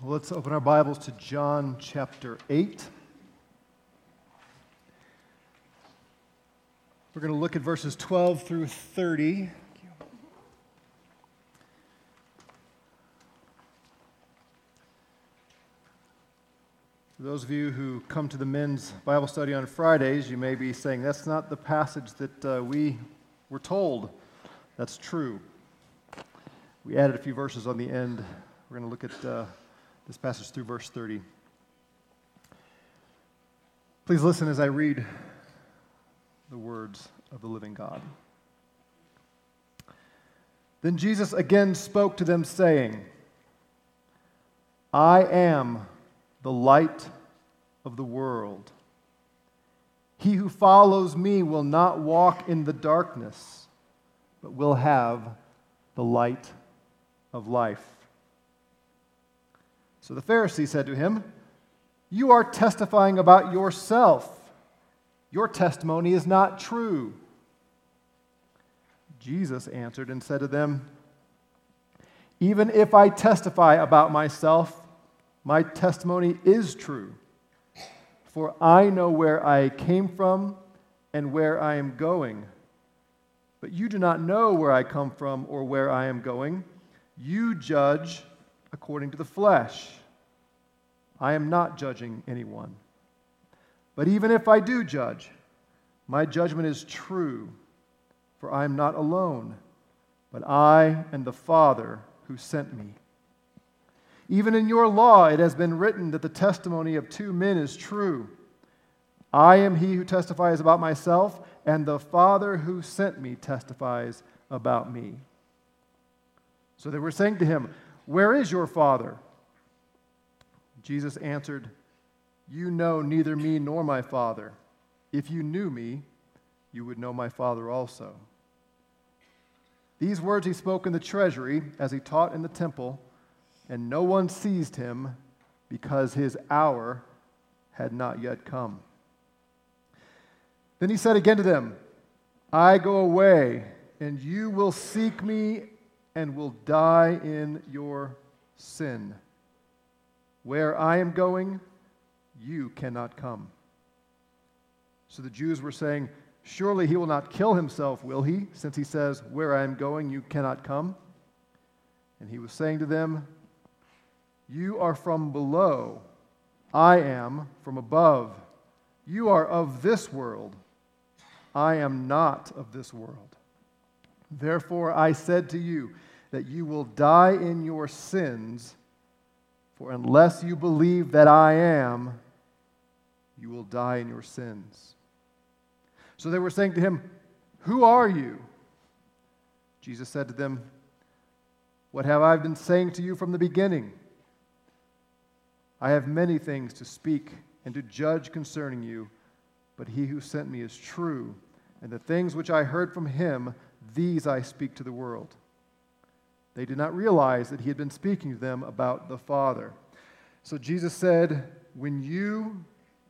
Well, let's open our Bibles to John chapter 8. We're going to look at verses 12 through 30. For those of you who come to the men's Bible study on Fridays, you may be saying, That's not the passage that uh, we were told. That's true. We added a few verses on the end. We're going to look at uh, this passage through verse 30. Please listen as I read the words of the living God. Then Jesus again spoke to them, saying, I am the light of the world. He who follows me will not walk in the darkness, but will have the light of life. So the Pharisee said to him, You are testifying about yourself. Your testimony is not true. Jesus answered and said to them, Even if I testify about myself, my testimony is true, for I know where I came from and where I am going. But you do not know where I come from or where I am going. You judge according to the flesh. I am not judging anyone. But even if I do judge, my judgment is true, for I am not alone, but I and the Father who sent me. Even in your law, it has been written that the testimony of two men is true. I am he who testifies about myself, and the Father who sent me testifies about me. So they were saying to him, Where is your Father? Jesus answered, You know neither me nor my Father. If you knew me, you would know my Father also. These words he spoke in the treasury as he taught in the temple and no one seized him because his hour had not yet come. Then he said again to them, I go away, and you will seek me and will die in your sin. Where I am going, you cannot come. So the Jews were saying, Surely he will not kill himself, will he? Since he says, Where I am going, you cannot come. And he was saying to them, you are from below. I am from above. You are of this world. I am not of this world. Therefore, I said to you that you will die in your sins, for unless you believe that I am, you will die in your sins. So they were saying to him, Who are you? Jesus said to them, What have I been saying to you from the beginning? I have many things to speak and to judge concerning you, but he who sent me is true, and the things which I heard from him, these I speak to the world. They did not realize that he had been speaking to them about the Father. So Jesus said, When you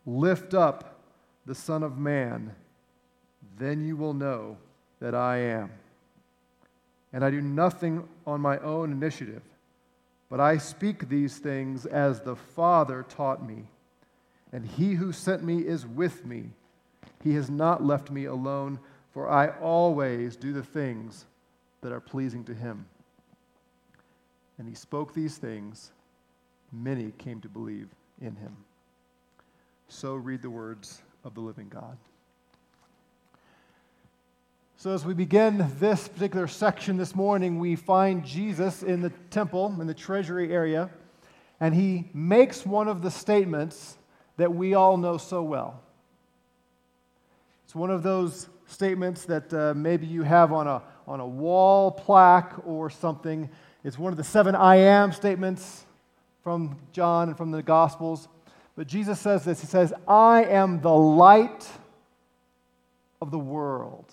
lift up the Son of Man, then you will know that I am. And I do nothing on my own initiative. But I speak these things as the Father taught me. And he who sent me is with me. He has not left me alone, for I always do the things that are pleasing to him. And he spoke these things. Many came to believe in him. So read the words of the living God. So, as we begin this particular section this morning, we find Jesus in the temple, in the treasury area, and he makes one of the statements that we all know so well. It's one of those statements that uh, maybe you have on a, on a wall plaque or something. It's one of the seven I am statements from John and from the Gospels. But Jesus says this He says, I am the light of the world.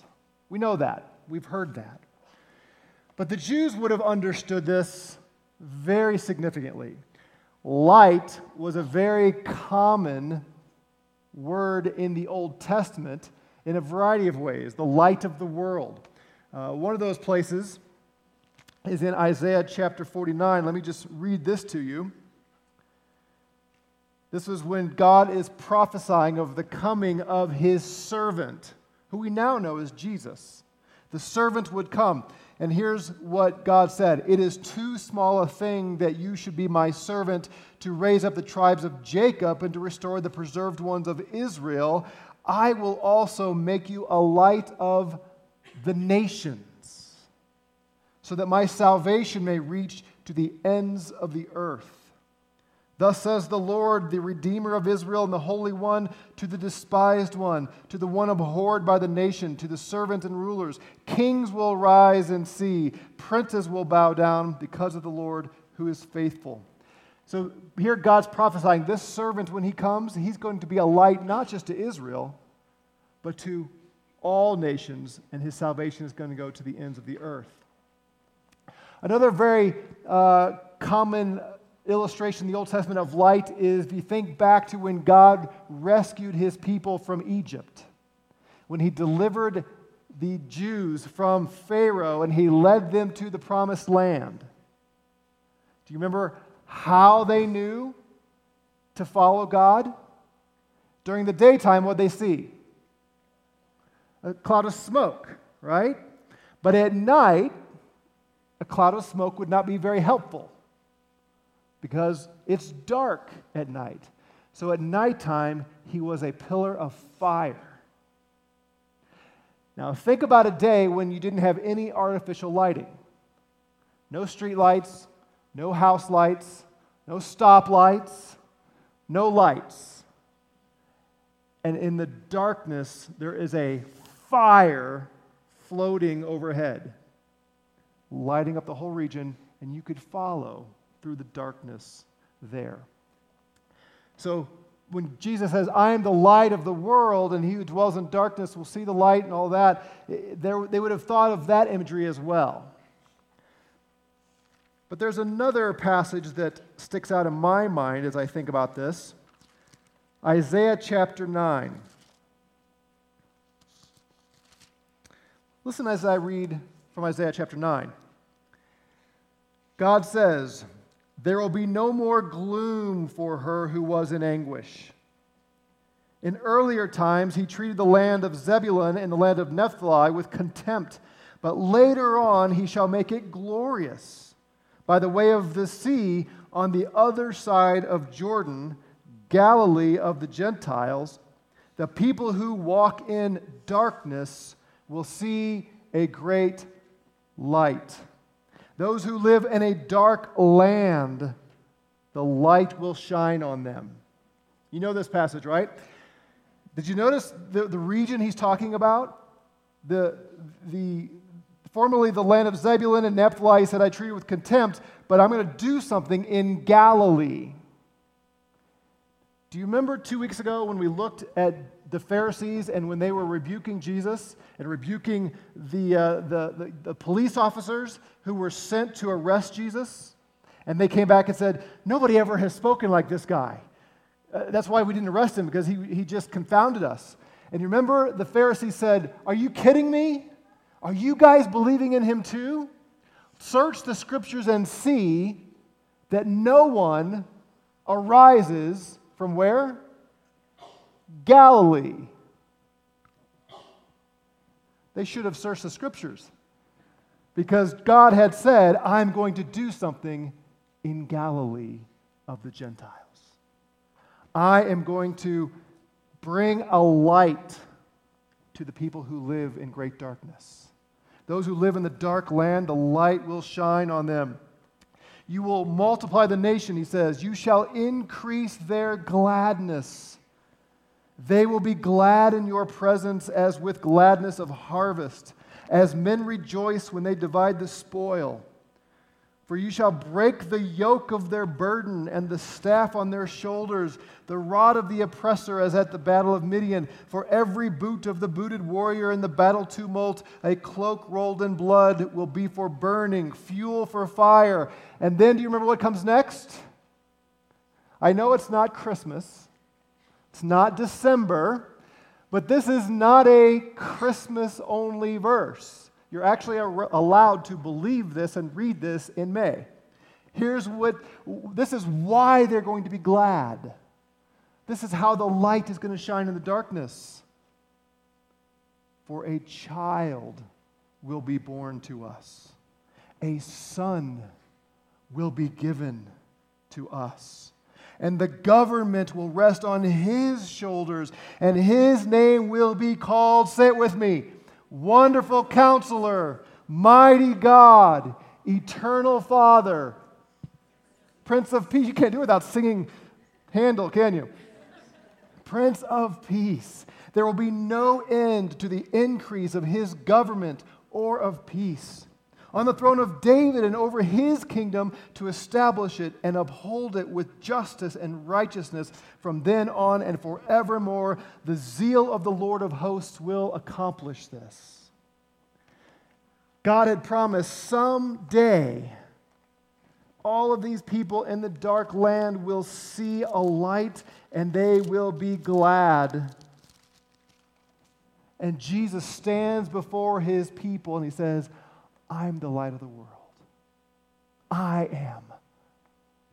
We know that. We've heard that. But the Jews would have understood this very significantly. Light was a very common word in the Old Testament in a variety of ways the light of the world. Uh, one of those places is in Isaiah chapter 49. Let me just read this to you. This is when God is prophesying of the coming of his servant, who we now know is Jesus. The servant would come. And here's what God said It is too small a thing that you should be my servant to raise up the tribes of Jacob and to restore the preserved ones of Israel. I will also make you a light of the nations, so that my salvation may reach to the ends of the earth. Thus says the Lord, the Redeemer of Israel and the Holy One, to the despised one, to the one abhorred by the nation, to the servant and rulers. Kings will rise and see, princes will bow down because of the Lord who is faithful. So here God's prophesying this servant, when he comes, he's going to be a light not just to Israel, but to all nations, and his salvation is going to go to the ends of the earth. Another very uh, common illustration in the Old Testament of light is if you think back to when God rescued his people from Egypt, when he delivered the Jews from Pharaoh and he led them to the promised land. Do you remember how they knew to follow God? During the daytime, what they see? A cloud of smoke, right? But at night, a cloud of smoke would not be very helpful because it's dark at night. So at nighttime, he was a pillar of fire. Now, think about a day when you didn't have any artificial lighting no street lights, no house lights, no stoplights, no lights. And in the darkness, there is a fire floating overhead, lighting up the whole region, and you could follow through the darkness there. So when Jesus says, I am the light of the world, and he who dwells in darkness will see the light and all that, they would have thought of that imagery as well. But there's another passage that sticks out in my mind as I think about this Isaiah chapter 9. Listen as I read from Isaiah chapter 9. God says, there will be no more gloom for her who was in anguish. In earlier times, he treated the land of Zebulun and the land of Naphtali with contempt, but later on, he shall make it glorious. By the way of the sea, on the other side of Jordan, Galilee of the Gentiles, the people who walk in darkness will see a great light. Those who live in a dark land, the light will shine on them. You know this passage, right? Did you notice the, the region he's talking about? The, the, formerly the land of Zebulun and Naphtali, he said, I treat you with contempt, but I'm going to do something in Galilee. Do you remember two weeks ago when we looked at the Pharisees and when they were rebuking Jesus and rebuking the, uh, the, the, the, police officers who were sent to arrest Jesus? And they came back and said, Nobody ever has spoken like this guy. Uh, that's why we didn't arrest him, because he, he just confounded us. And you remember the Pharisees said, Are you kidding me? Are you guys believing in him too? Search the scriptures and see that no one arises from where? Galilee. They should have searched the scriptures because God had said, I'm going to do something in Galilee of the Gentiles. I am going to bring a light to the people who live in great darkness. Those who live in the dark land, the light will shine on them. You will multiply the nation, he says. You shall increase their gladness. They will be glad in your presence as with gladness of harvest, as men rejoice when they divide the spoil. For you shall break the yoke of their burden and the staff on their shoulders, the rod of the oppressor as at the battle of Midian. For every boot of the booted warrior in the battle tumult, a cloak rolled in blood will be for burning, fuel for fire. And then do you remember what comes next? I know it's not Christmas. It's not December, but this is not a Christmas only verse. You're actually allowed to believe this and read this in May. Here's what this is why they're going to be glad. This is how the light is going to shine in the darkness. For a child will be born to us, a son will be given to us. And the government will rest on his shoulders, and his name will be called, say it with me, Wonderful Counselor, Mighty God, Eternal Father, Prince of Peace. You can't do it without singing Handel, can you? Prince of Peace. There will be no end to the increase of his government or of peace on the throne of David and over his kingdom to establish it and uphold it with justice and righteousness from then on and forevermore. The zeal of the Lord of hosts will accomplish this. God had promised someday all of these people in the dark land will see a light and they will be glad. And Jesus stands before his people and he says, I'm the light of the world. I am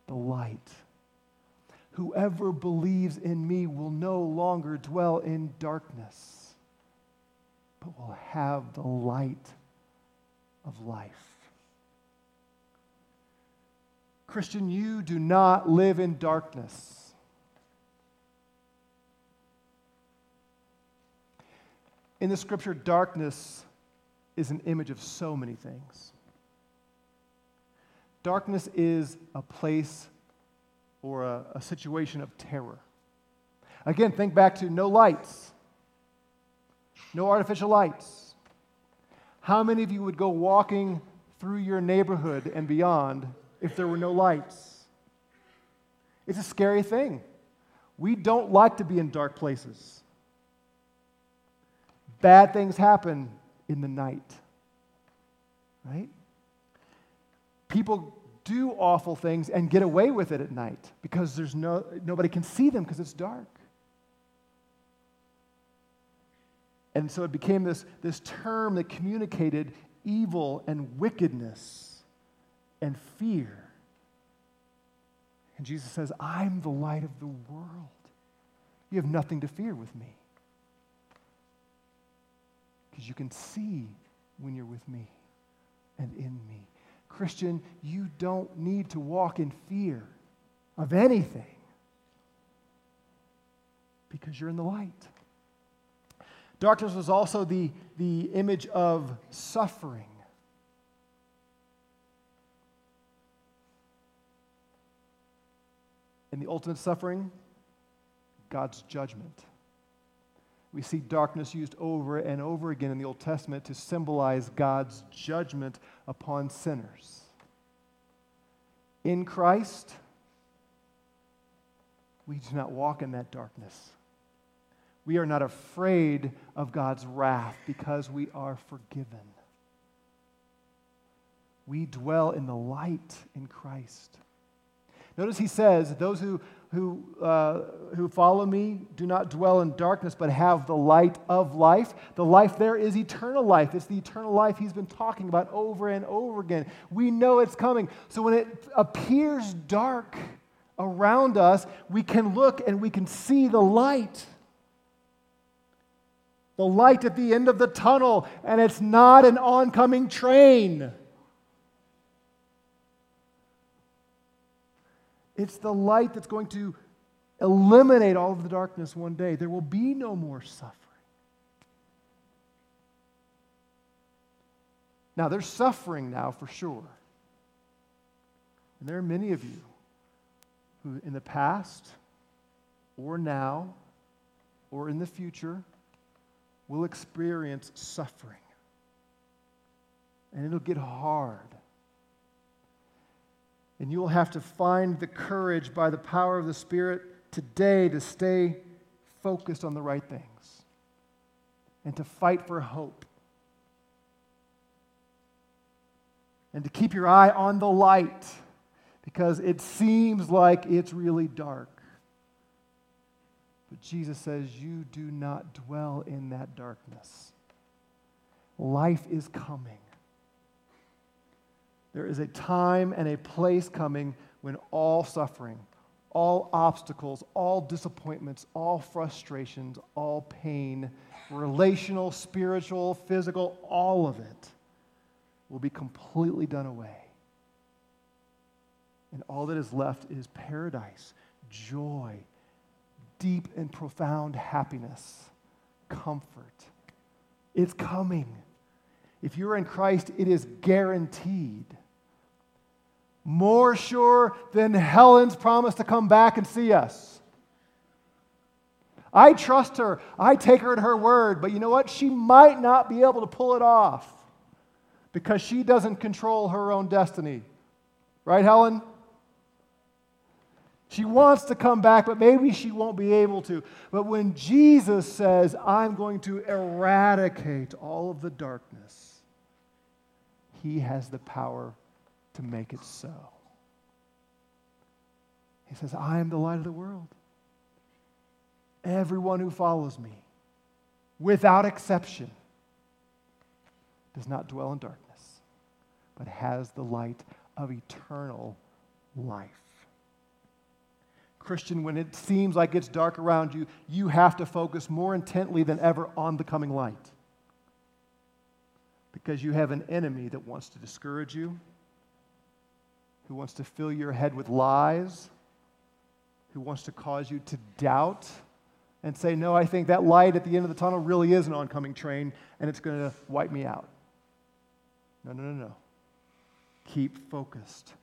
the light. Whoever believes in me will no longer dwell in darkness, but will have the light of life. Christian, you do not live in darkness. In the scripture, darkness is an image of so many things. Darkness is a place or a, a, situation of terror. Again, think back to no lights, no artificial lights. How many of you would go walking through your neighborhood and beyond if there were no lights? It's a scary thing. We don't like to be in dark places. Bad things happen in the night. Right? People do awful things and get away with it at night because there's no, nobody can see them because it's dark. And so it became this, this term that communicated evil and wickedness and fear. And Jesus says, I'm the light of the world. You have nothing to fear with me because you can see when you're with me and in me. Christian, you don't need to walk in fear of anything because you're in the light. Darkness was also the, the image of suffering. And the ultimate suffering, God's judgment. We see darkness used over and over again in the Old Testament to symbolize God's judgment upon sinners. In Christ, we do not walk in that darkness. We are not afraid of God's wrath because we are forgiven. We dwell in the light in Christ. Notice he says, Those who who, uh, who follow me do not dwell in darkness, but have the light of life. The life there is eternal life. It's the eternal life he's been talking about over and over again. We know it's coming. So when it appears dark around us, we can look and we can see the light. The light at the end of the tunnel, and it's not an oncoming train. It's the light that's going to eliminate all of the darkness one day. There will be no more suffering. Now, there's suffering now for sure. And there are many of you who, in the past, or now, or in the future, will experience suffering. And it'll get hard. And you will have to find the courage by the power of the Spirit today to stay focused on the right things and to fight for hope. And to keep your eye on the light because it seems like it's really dark. But Jesus says, You do not dwell in that darkness. Life is coming. There is a time and a place coming when all suffering, all obstacles, all disappointments, all frustrations, all pain, relational, spiritual, physical, all of it will be completely done away. And all that is left is paradise, joy, deep and profound happiness, comfort. It's coming. If you're in Christ, it is guaranteed more sure than Helen's promise to come back and see us. I trust her. I take her at her word. But you know what? She might not be able to pull it off because she doesn't control her own destiny. Right, Helen? She wants to come back, but maybe she won't be able to. But when Jesus says, I'm going to eradicate all of the darkness, he has the power to make it so. He says, I am the light of the world. Everyone who follows me, without exception, does not dwell in darkness, but has the light of eternal life. Christian, when it seems like it's dark around you, you have to focus more intently than ever on the coming light. Because you have an enemy that wants to discourage you, who wants to fill your head with lies, who wants to cause you to doubt and say, No, I think that light at the end of the tunnel really is an oncoming train and it's going to wipe me out. No, no, no, no. Keep focused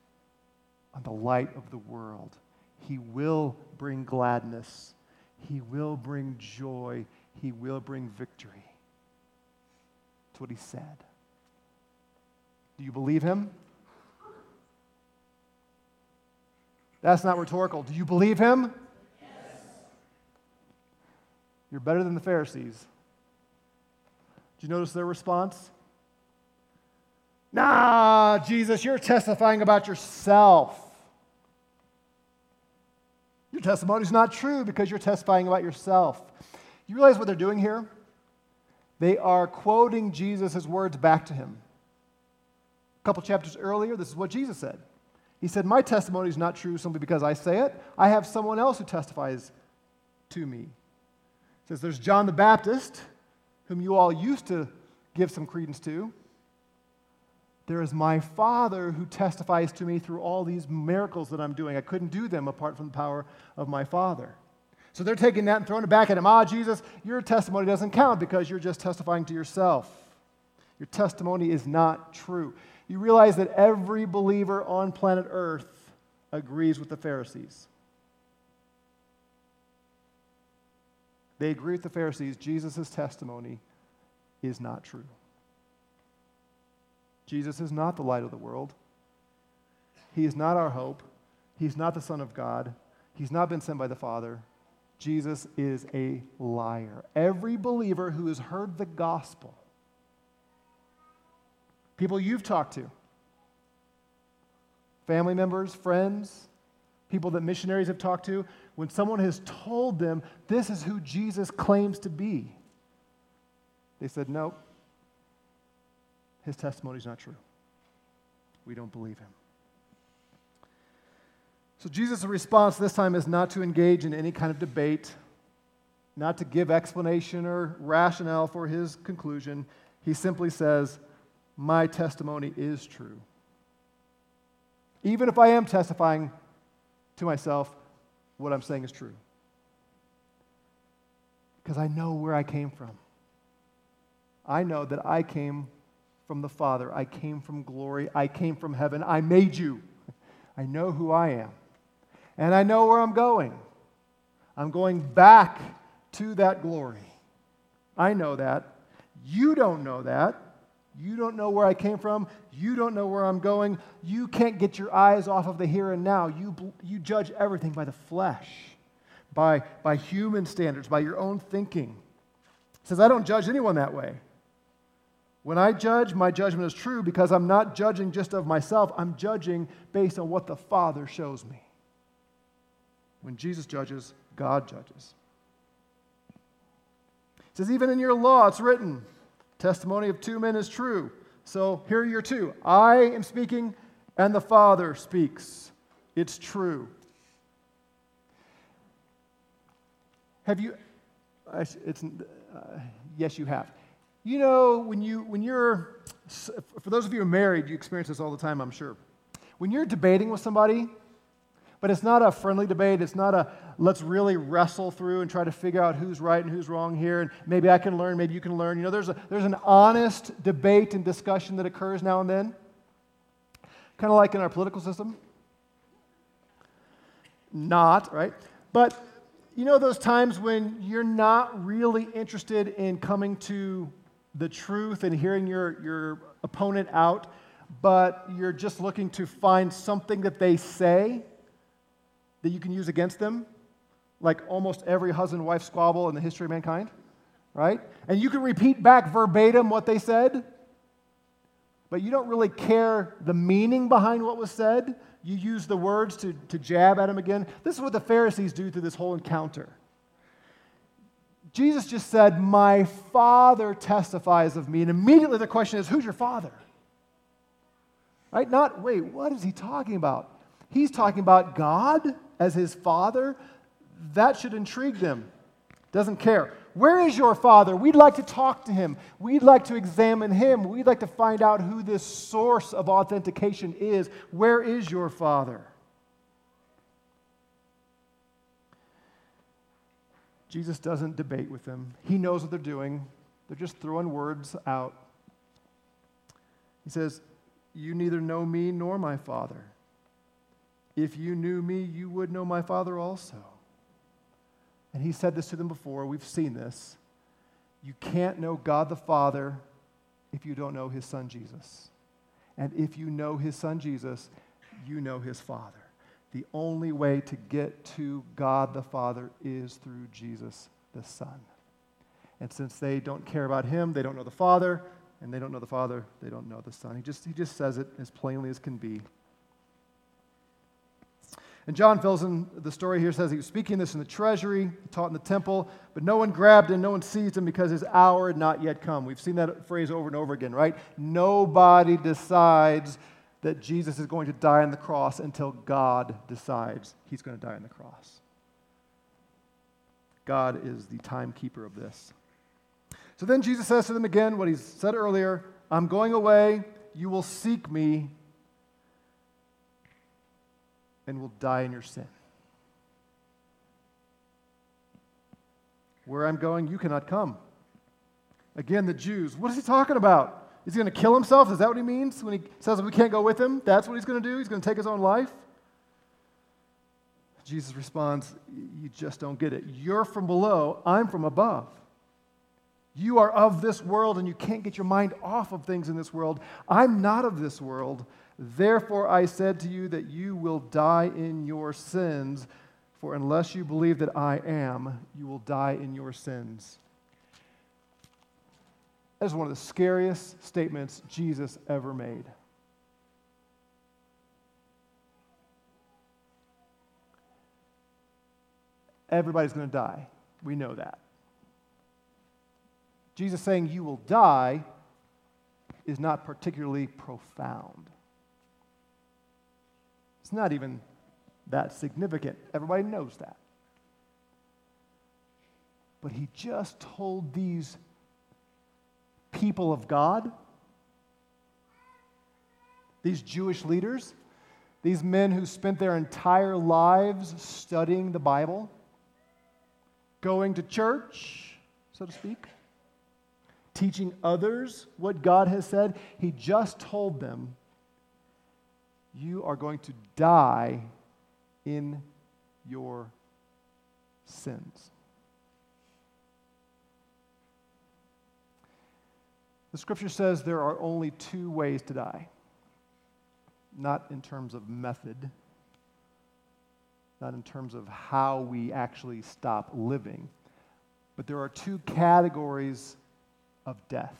on the light of the world. He will bring gladness, He will bring joy, He will bring victory. That's what He said. Do you believe Him? That's not rhetorical. Do you believe him? Yes. You're better than the Pharisees. Did you notice their response? Nah, Jesus, you're testifying about yourself. Your testimony is not true because you're testifying about yourself. You realize what they're doing here? They are quoting Jesus' words back to him. A couple chapters earlier, this is what Jesus said. He said, My testimony is not true simply because I say it. I have someone else who testifies to me. He says, There's John the Baptist, whom you all used to give some credence to. There is my Father who testifies to me through all these miracles that I'm doing. I couldn't do them apart from the power of my Father. So they're taking that and throwing it back at him. Ah, Jesus, your testimony doesn't count because you're just testifying to yourself. Your testimony is not true you realize that every believer on planet Earth agrees with the Pharisees. They agree with the Pharisees. Jesus' testimony is not true. Jesus is not the light of the world. He is not our hope. He's not the Son of God. He's not been sent by the Father. Jesus is a liar. Every believer who has heard the gospel people you've talked to, family members, friends, people that missionaries have talked to, when someone has told them this is who Jesus claims to be, they said, Nope, his testimony is not true. We don't believe him. So Jesus' response this time is not to engage in any kind of debate, not to give explanation or rationale for his conclusion. He simply says, my testimony is true. Even if I am testifying to myself, what I'm saying is true. Because I know where I came from. I know that I came from the Father. I came from glory. I came from heaven. I made you. I know who I am. And I know where I'm going. I'm going back to that glory. I know that. You don't know that. You don't know where I came from. You don't know where I'm going. You can't get your eyes off of the here and now. You, you judge everything by the flesh, by, by human standards, by your own thinking. He says, I don't judge anyone that way. When I judge, my judgment is true because I'm not judging just of myself, I'm judging based on what the Father shows me. When Jesus judges, God judges. He says, even in your law, it's written, Testimony of two men is true. So here are your two I am speaking, and the Father speaks. It's true. Have you? It's, uh, yes, you have. You know, when, you, when you're, for those of you who are married, you experience this all the time, I'm sure. When you're debating with somebody but it's not a friendly debate, it's not a let's really wrestle through and try to figure out who's right and who's wrong here, and maybe I can learn, maybe you can learn. You know, there's, a, there's an honest debate and discussion that occurs now and then, kind of like in our political system. Not, right? But you know those times when you're not really interested in coming to the truth and hearing your, your opponent out, but you're just looking to find something that they say that you can use against them, like almost every husband wife squabble in the history of mankind, right? And you can repeat back verbatim what they said, but you don't really care the meaning behind what was said. You use the words to, to jab at them again. This is what the Pharisees do through this whole encounter. Jesus just said, My Father testifies of me. And immediately the question is, Who's your Father? Right? Not, wait, what is he talking about? He's talking about God as his Father. That should intrigue them. Doesn't care. Where is your Father? We'd like to talk to him. We'd like to examine him. We'd like to find out who this source of authentication is. Where is your Father? Jesus doesn't debate with them. He knows what they're doing. They're just throwing words out. He says, You neither know me nor my Father. If you knew me, you would know my Father also. And he said this to them before. We've seen this. You can't know God the Father if you don't know his Son Jesus. And if you know his Son Jesus, you know his Father. The only way to get to God the Father is through Jesus the Son. And since they don't care about him, they don't know the Father, and they don't know the Father, they don't know the Son. He just, he just says it as plainly as can be. And John fills in the story here, says he was speaking this in the treasury, taught in the temple, but no one grabbed him, no one seized him because his hour had not yet come. We've seen that phrase over and over again, right? Nobody decides that Jesus is going to die on the cross until God decides he's going to die on the cross. God is the timekeeper of this. So then Jesus says to them again what he said earlier I'm going away. You will seek me and will die in your sin. Where I'm going, you cannot come. Again, the Jews, what is he talking about? Is he going to kill himself? Is that what he means when he says we can't go with him? That's what he's going to do? He's going to take his own life? Jesus responds, You just don't get it. You're from below, I'm from above. You are of this world, and you can't get your mind off of things in this world. I'm not of this world. Therefore, I said to you that you will die in your sins, for unless you believe that I am, you will die in your sins. That is one of the scariest statements Jesus ever made. Everybody's going to die. We know that. Jesus saying you will die is not particularly profound. It's not even that significant. Everybody knows that. But he just told these people of God, these Jewish leaders, these men who spent their entire lives studying the Bible, going to church, so to speak, teaching others what God has said, he just told them, You are going to die in your sins. The scripture says there are only two ways to die, not in terms of method, not in terms of how we actually stop living, but there are two categories of death.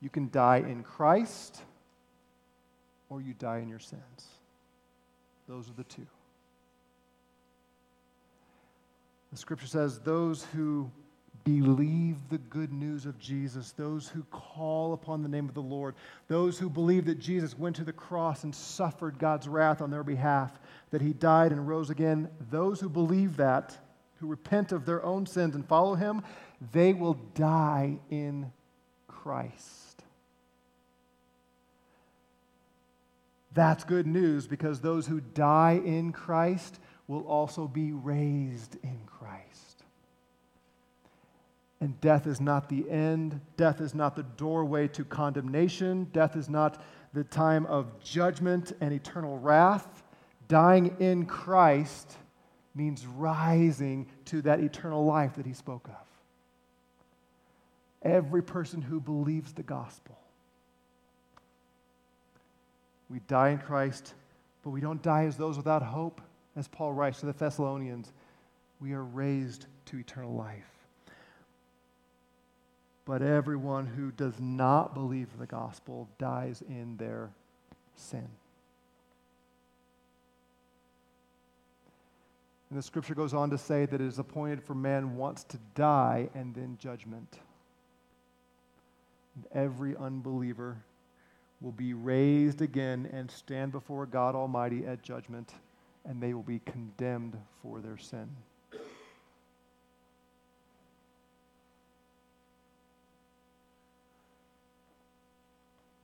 You can die in Christ or you die in your sins. Those are the two. The scripture says those who believe the good news of Jesus, those who call upon the name of the Lord, those who believe that Jesus went to the cross and suffered God's wrath on their behalf, that he died and rose again, those who believe that who repent of their own sins and follow him, they will die in Christ. That's good news because those who die in Christ will also be raised in Christ. And death is not the end. Death is not the doorway to condemnation. Death is not the time of judgment and eternal wrath. Dying in Christ means rising to that eternal life that he spoke of. Every person who believes the gospel. We die in Christ, but we don't die as those without hope. As Paul writes to the Thessalonians, we are raised to eternal life. But everyone who does not believe the gospel dies in their sin. And the scripture goes on to say that it is appointed for man once to die and then judgment. And every unbeliever will be raised again and stand before God Almighty at judgment, and they will be condemned for their sin.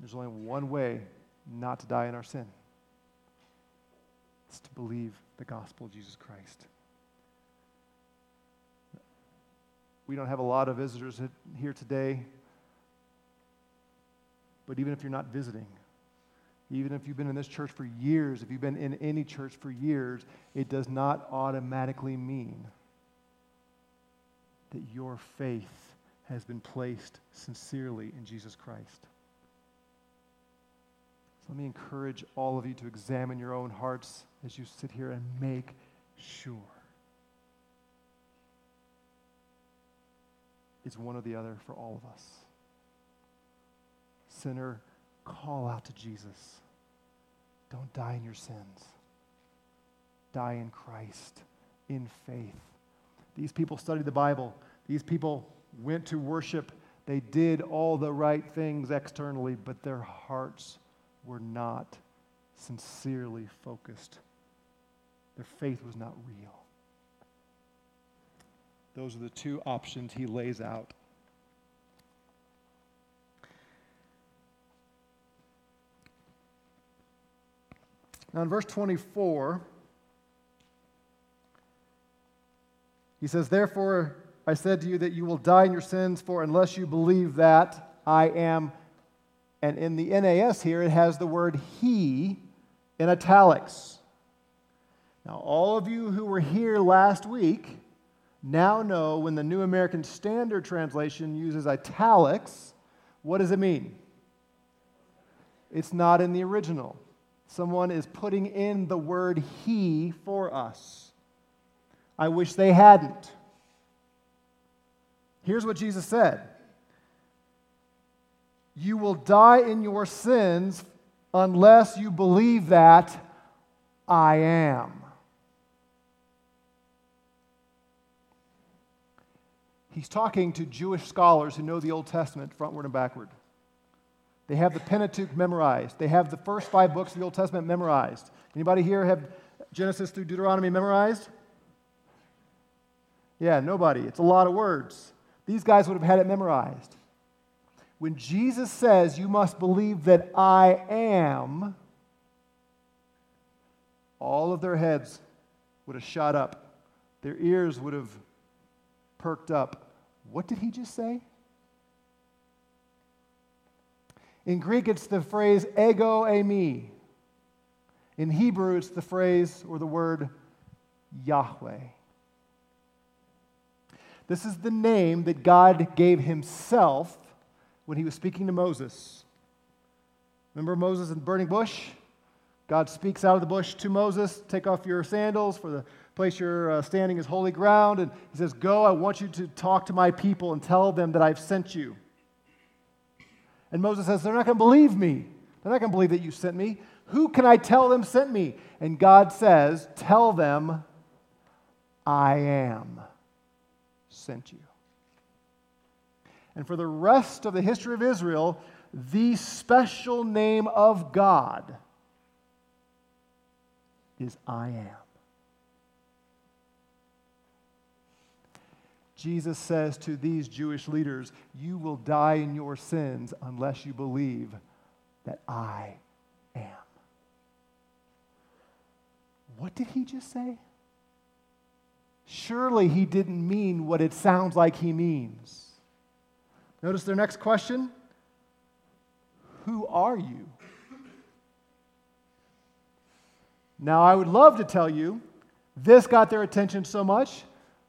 There's only one way not to die in our sin. It's to believe the gospel of Jesus Christ. We don't have a lot of visitors here today, but even if you're not visiting, even if you've been in this church for years, if you've been in any church for years, it does not automatically mean that your faith has been placed sincerely in Jesus Christ. So let me encourage all of you to examine your own hearts as you sit here and make sure. It's one or the other for all of us. Sinner, call out to Jesus. Don't die in your sins. Die in Christ, in faith. These people studied the Bible. These people went to worship. They did all the right things externally, but their hearts were not sincerely focused. Their faith was not real. Those are the two options he lays out. Now, in verse 24, he says, Therefore, I said to you that you will die in your sins, for unless you believe that I am and in the NAS here, it has the word he in italics. Now, all of you who were here last week now know when the New American Standard Translation uses italics, what does it mean? It's not in the original. Someone is putting in the word he for us. I wish they hadn't. Here's what Jesus said you will die in your sins unless you believe that I am. He's talking to Jewish scholars who know the Old Testament frontward and backward. They have the Pentateuch memorized. They have the first five books of the Old Testament memorized. Anybody here have Genesis through Deuteronomy memorized? Yeah, nobody. It's a lot of words. These guys would have had it memorized. When Jesus says, You must believe that I am, all of their heads would have shot up, their ears would have perked up. What did he just say? In Greek, it's the phrase ego eimi. In Hebrew, it's the phrase or the word Yahweh. This is the name that God gave himself when he was speaking to Moses. Remember Moses in the burning bush? God speaks out of the bush to Moses Take off your sandals, for the place you're uh, standing is holy ground. And he says, Go, I want you to talk to my people and tell them that I've sent you. And Moses says, They're not going to believe me. They're not going to believe that you sent me. Who can I tell them sent me? And God says, Tell them, I am sent you. And for the rest of the history of Israel, the special name of God is I am. Jesus says to these Jewish leaders, You will die in your sins unless you believe that I am. What did he just say? Surely he didn't mean what it sounds like he means. Notice their next question Who are you? Now, I would love to tell you this got their attention so much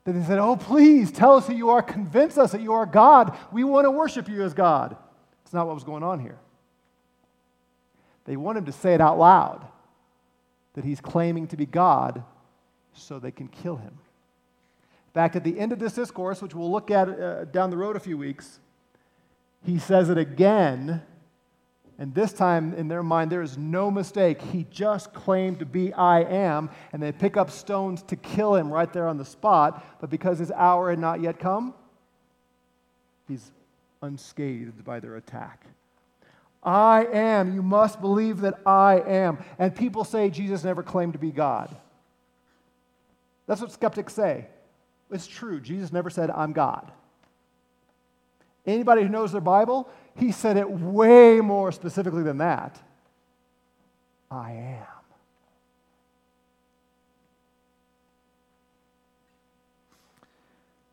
that they said, Oh, please tell us who you are. Convince us that you are God. We want to worship you as God. It's not what was going on here. They want him to say it out loud that he's claiming to be God so they can kill him. In fact, at the end of this discourse, which we'll look at uh, down the road a few weeks, he says it again. And this time, in their mind, there is no mistake. He just claimed to be I am, and they pick up stones to kill him right there on the spot. But because his hour had not yet come, he's unscathed by their attack. I am. You must believe that I am. And people say Jesus never claimed to be God. That's what skeptics say. It's true. Jesus never said, I'm God. Anybody who knows their Bible, he said it way more specifically than that. I am.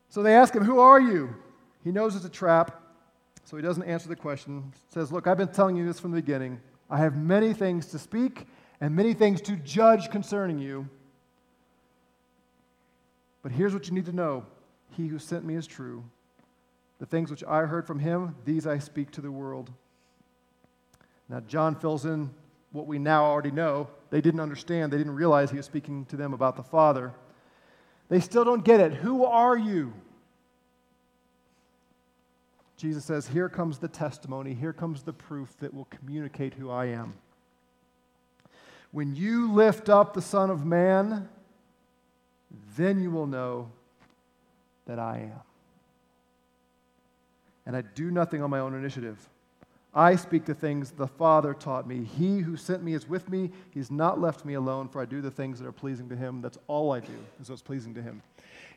So they ask him, Who are you? He knows it's a trap, so he doesn't answer the question. He says, Look, I've been telling you this from the beginning. I have many things to speak and many things to judge concerning you. But here's what you need to know He who sent me is true. The things which I heard from him, these I speak to the world. Now, John fills in what we now already know. They didn't understand, they didn't realize he was speaking to them about the Father. They still don't get it. Who are you? Jesus says, Here comes the testimony, here comes the proof that will communicate who I am. When you lift up the Son of Man, then you will know that I am. And I do nothing on my own initiative. I speak the things the Father taught me. He who sent me is with me. He's not left me alone, for I do the things that are pleasing to him. That's all I do, is what's pleasing to him.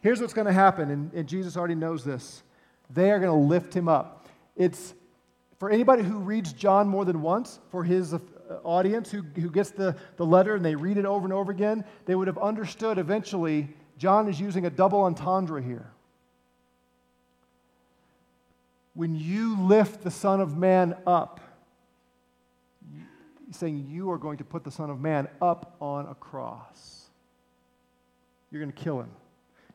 Here's what's going to happen, and, and Jesus already knows this. They are going to lift him up. It's for anybody who reads John more than once, for his uh, audience who, who gets the, the letter and they read it over and over again, they would have understood eventually John is using a double entendre here. When you lift the Son of Man up, saying you are going to put the Son of Man up on a cross. You're going to kill him.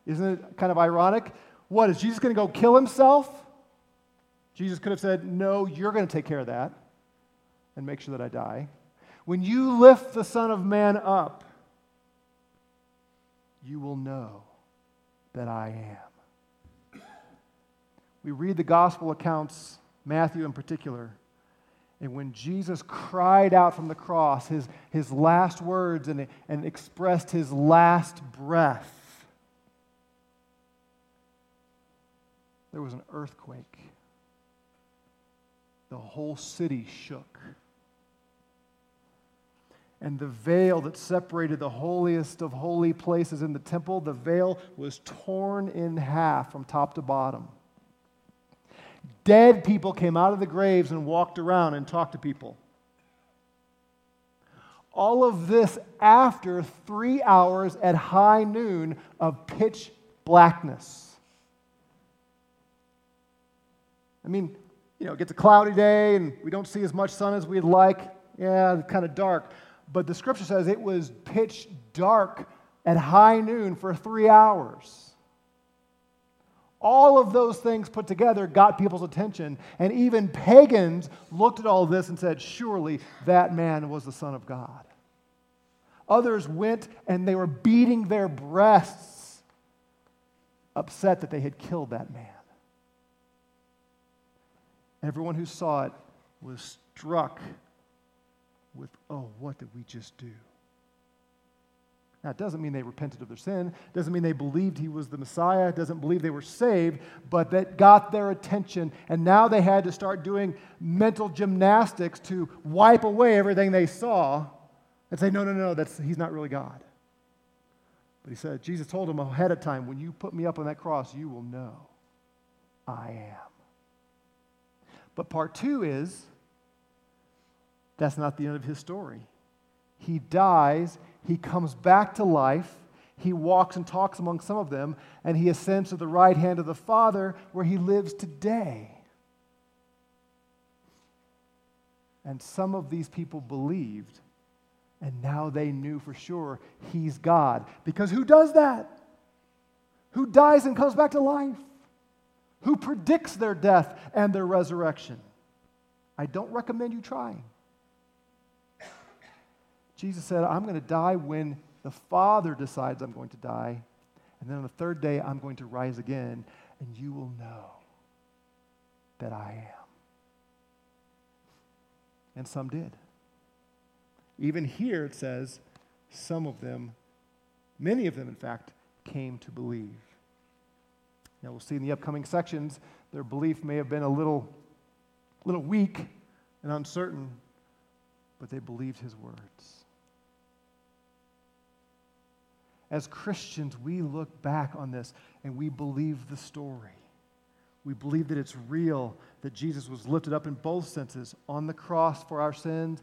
Isn't it kind of ironic? What, is Jesus going to go kill himself? Jesus could have said, No, you're going to take care of that and make sure that I die. When you lift the Son of Man up, you will know that I am. We read the gospel accounts, Matthew in particular, and when Jesus cried out from the cross, his, his last words, and, and expressed his last breath, there was an earthquake. The whole city shook and the veil that separated the holiest of holy places in the temple, the veil was torn in half from top to bottom. Dead people came out of the graves and walked around and talked to people. All of this after three hours at high noon of pitch blackness. I mean, you know, it gets a cloudy day and we don't see as much sun as we'd like. Yeah, kind of dark but the scripture says it was pitch dark at high noon for three hours. All of those things put together got people's attention, and even pagans looked at all this and said, Surely that man was the Son of God. Others went and they were beating their breasts, upset that they had killed that man. Everyone who saw it was struck with, oh, what did we just do? Now, it doesn't mean they repented of their sin, it doesn't mean they believed he was the Messiah, it doesn't believe they were saved, but that got their attention. And now they had to start doing mental gymnastics to wipe away everything they saw and say, no, no, no, that's, he's not really God. But he said, Jesus told him ahead of time, when you put me up on that cross, you will know I am. But part two is that's not the end of his story. He dies, he comes back to life, he walks and talks among some of them, and he ascends to the right hand of the Father where he lives today. And some of these people believed, and now they knew for sure he's God. Because who does that? Who dies and comes back to life? Who predicts their death and their resurrection? I don't recommend you trying. Jesus said, I'm going to die when the Father decides I'm going to die. And then on the third day, I'm going to rise again, and you will know that I am. And some did. Even here it says, some of them, many of them, in fact, came to believe. Now we'll see in the upcoming sections, their belief may have been a little, little weak and uncertain, but they believed his words. As Christians, we look back on this and we believe the story. We believe that it's real, that Jesus was lifted up in both senses on the cross for our sins,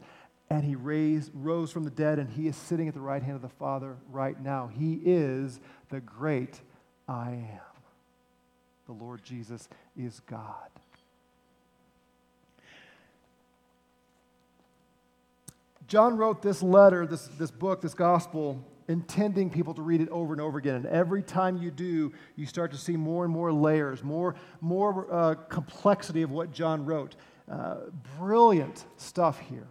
and he raised, rose from the dead, and he is sitting at the right hand of the Father right now. He is the great I am. The Lord Jesus is God. John wrote this letter, this, this book, this gospel, intending people to read it over and over again. And every time you do, you start to see more and more layers, more, more uh, complexity of what John wrote. Uh, brilliant stuff here.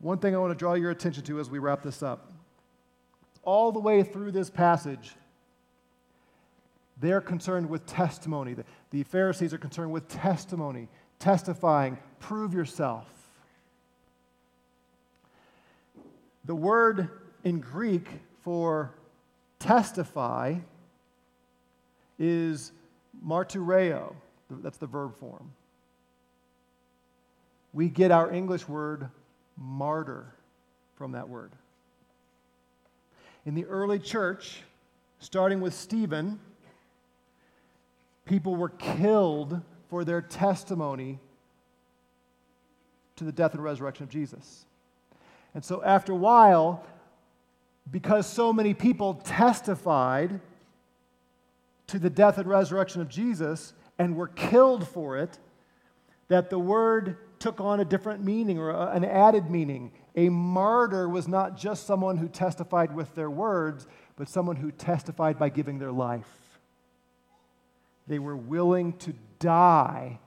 One thing I want to draw your attention to as we wrap this up. All the way through this passage, they're concerned with testimony. The, the Pharisees are concerned with testimony, testifying, prove yourself. The word in Greek for testify is martyreo. That's the verb form. We get our English word martyr from that word. In the early church, starting with Stephen, people were killed for their testimony to the death and resurrection of Jesus. And so, after a while, because so many people testified to the death and resurrection of Jesus and were killed for it, that the word took on a different meaning or an added meaning. A martyr was not just someone who testified with their words, but someone who testified by giving their life. They were willing to die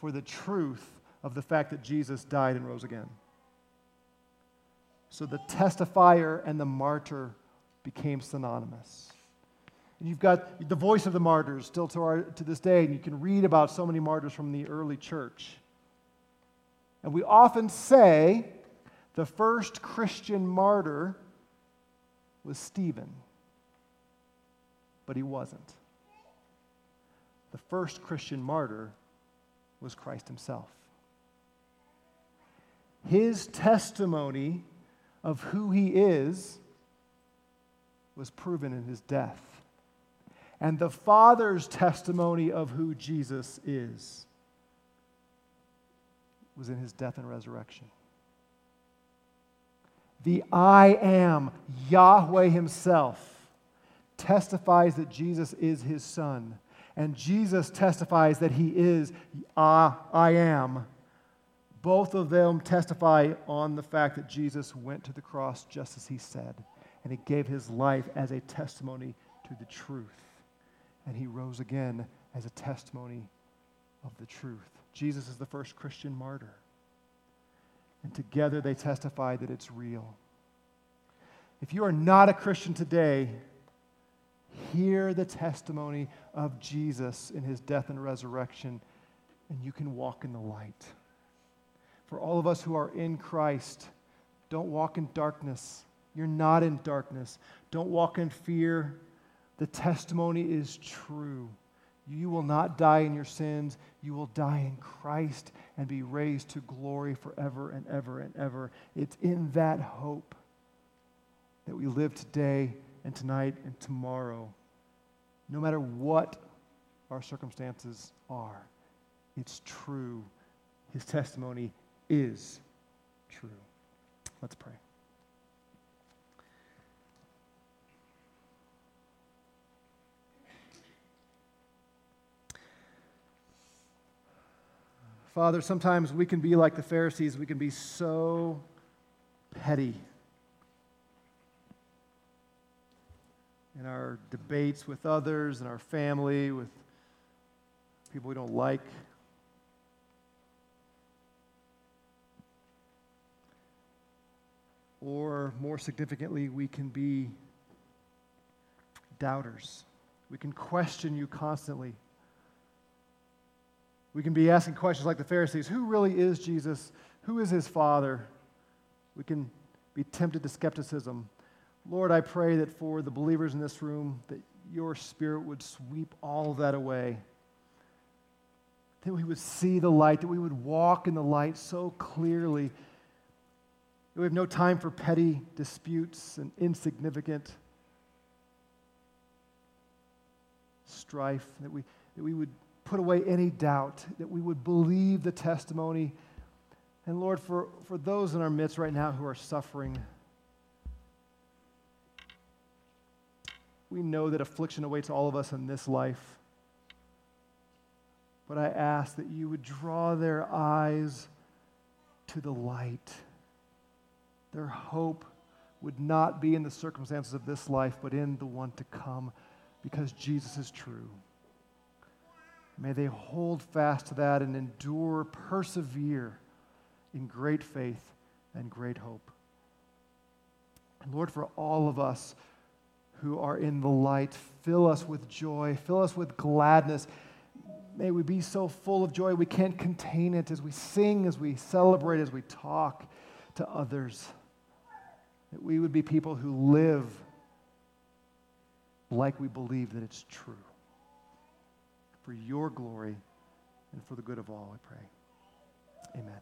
for the truth of the fact that Jesus died and rose again. So the testifier and the martyr became synonymous. And you've got the voice of the martyrs still to, our, to this day, and you can read about so many martyrs from the early church. And we often say the first Christian martyr was Stephen, but he wasn't. The first Christian martyr was Christ himself. His testimony of who he is was proven in his death. And the Father's testimony of who Jesus is was in his death and resurrection. The I am, Yahweh himself, testifies that Jesus is his son. And Jesus testifies that he is I, I am both of them testify on the fact that Jesus went to the cross just as he said, and he gave his life as a testimony to the truth. And he rose again as a testimony of the truth. Jesus is the first Christian martyr. And together they testify that it's real. If you are not a Christian today, hear the testimony of Jesus in his death and resurrection, and you can walk in the light for all of us who are in Christ. Don't walk in darkness. You're not in darkness. Don't walk in fear. The testimony is true. You will not die in your sins. You will die in Christ and be raised to glory forever and ever and ever. It's in that hope that we live today and tonight and tomorrow, no matter what our circumstances are. It's true. His testimony is true. Let's pray. Father, sometimes we can be like the Pharisees. We can be so petty in our debates with others, in our family, with people we don't like. Or more significantly, we can be doubters. We can question you constantly. We can be asking questions like the Pharisees who really is Jesus? Who is his Father? We can be tempted to skepticism. Lord, I pray that for the believers in this room, that your Spirit would sweep all that away. That we would see the light, that we would walk in the light so clearly. We have no time for petty disputes and insignificant strife. That we, that we would put away any doubt, that we would believe the testimony. And Lord, for, for those in our midst right now who are suffering, we know that affliction awaits all of us in this life. But I ask that you would draw their eyes to the light. Their hope would not be in the circumstances of this life, but in the one to come, because Jesus is true. May they hold fast to that and endure, persevere in great faith and great hope. And Lord, for all of us who are in the light, fill us with joy, fill us with gladness. May we be so full of joy we can't contain it as we sing, as we celebrate, as we talk to others. That we would be people who live like we believe that it's true for your glory and for the good of all, I pray. Amen.